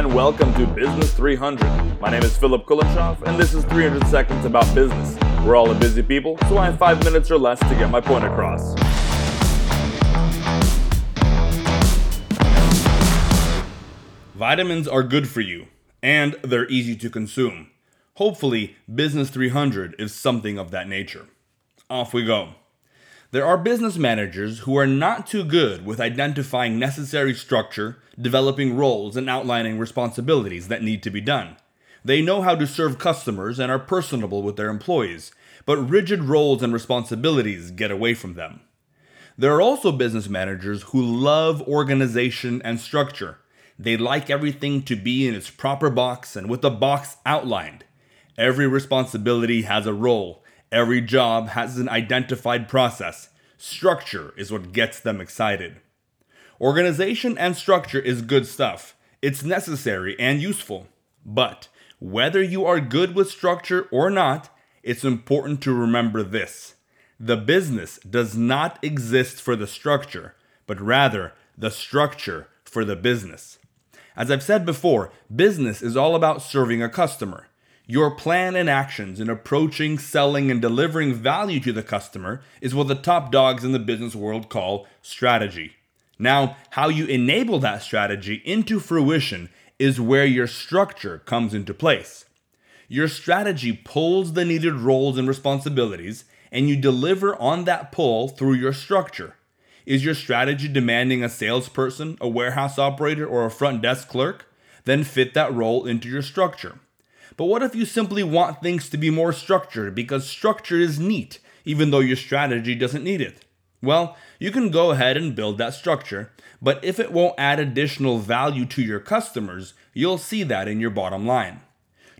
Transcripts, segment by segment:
and welcome to Business 300. My name is Philip Kulishov, and this is 300 Seconds About Business. We're all a busy people, so I have five minutes or less to get my point across. Vitamins are good for you, and they're easy to consume. Hopefully, Business 300 is something of that nature. Off we go. There are business managers who are not too good with identifying necessary structure, developing roles, and outlining responsibilities that need to be done. They know how to serve customers and are personable with their employees, but rigid roles and responsibilities get away from them. There are also business managers who love organization and structure. They like everything to be in its proper box and with the box outlined. Every responsibility has a role, Every job has an identified process. Structure is what gets them excited. Organization and structure is good stuff. It's necessary and useful. But whether you are good with structure or not, it's important to remember this. The business does not exist for the structure, but rather the structure for the business. As I've said before, business is all about serving a customer. Your plan and actions in approaching, selling, and delivering value to the customer is what the top dogs in the business world call strategy. Now, how you enable that strategy into fruition is where your structure comes into place. Your strategy pulls the needed roles and responsibilities, and you deliver on that pull through your structure. Is your strategy demanding a salesperson, a warehouse operator, or a front desk clerk? Then fit that role into your structure. But what if you simply want things to be more structured because structure is neat, even though your strategy doesn't need it? Well, you can go ahead and build that structure, but if it won't add additional value to your customers, you'll see that in your bottom line.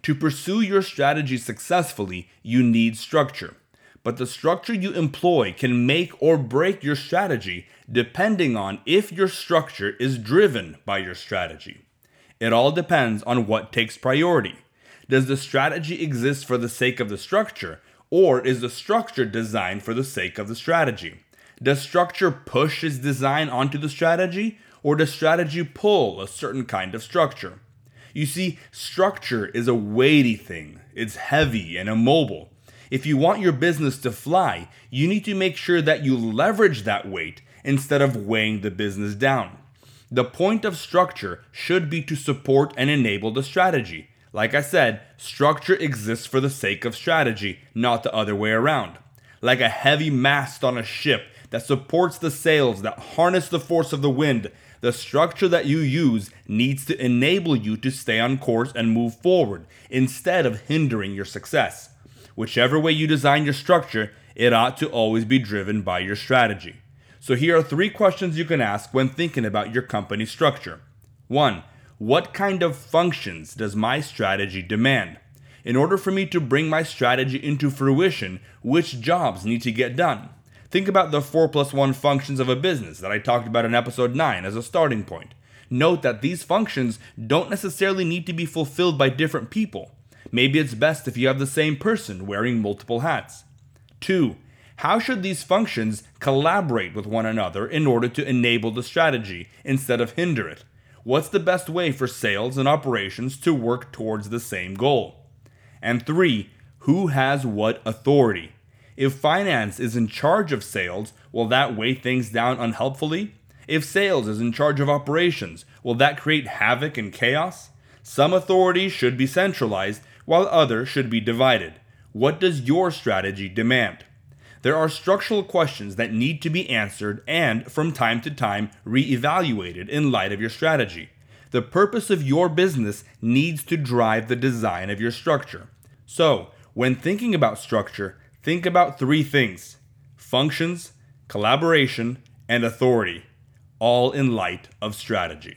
To pursue your strategy successfully, you need structure. But the structure you employ can make or break your strategy depending on if your structure is driven by your strategy. It all depends on what takes priority. Does the strategy exist for the sake of the structure, or is the structure designed for the sake of the strategy? Does structure push its design onto the strategy, or does strategy pull a certain kind of structure? You see, structure is a weighty thing, it's heavy and immobile. If you want your business to fly, you need to make sure that you leverage that weight instead of weighing the business down. The point of structure should be to support and enable the strategy, like I said, structure exists for the sake of strategy, not the other way around. Like a heavy mast on a ship that supports the sails that harness the force of the wind, the structure that you use needs to enable you to stay on course and move forward instead of hindering your success. Whichever way you design your structure, it ought to always be driven by your strategy. So here are three questions you can ask when thinking about your company structure. 1. What kind of functions does my strategy demand? In order for me to bring my strategy into fruition, which jobs need to get done? Think about the 4 plus 1 functions of a business that I talked about in episode 9 as a starting point. Note that these functions don't necessarily need to be fulfilled by different people. Maybe it's best if you have the same person wearing multiple hats. 2. How should these functions collaborate with one another in order to enable the strategy instead of hinder it? What's the best way for sales and operations to work towards the same goal? And three, who has what authority? If finance is in charge of sales, will that weigh things down unhelpfully? If sales is in charge of operations, will that create havoc and chaos? Some authorities should be centralized, while others should be divided. What does your strategy demand? There are structural questions that need to be answered and, from time to time, re-evaluated in light of your strategy. The purpose of your business needs to drive the design of your structure. So, when thinking about structure, think about three things functions, collaboration, and authority, all in light of strategy.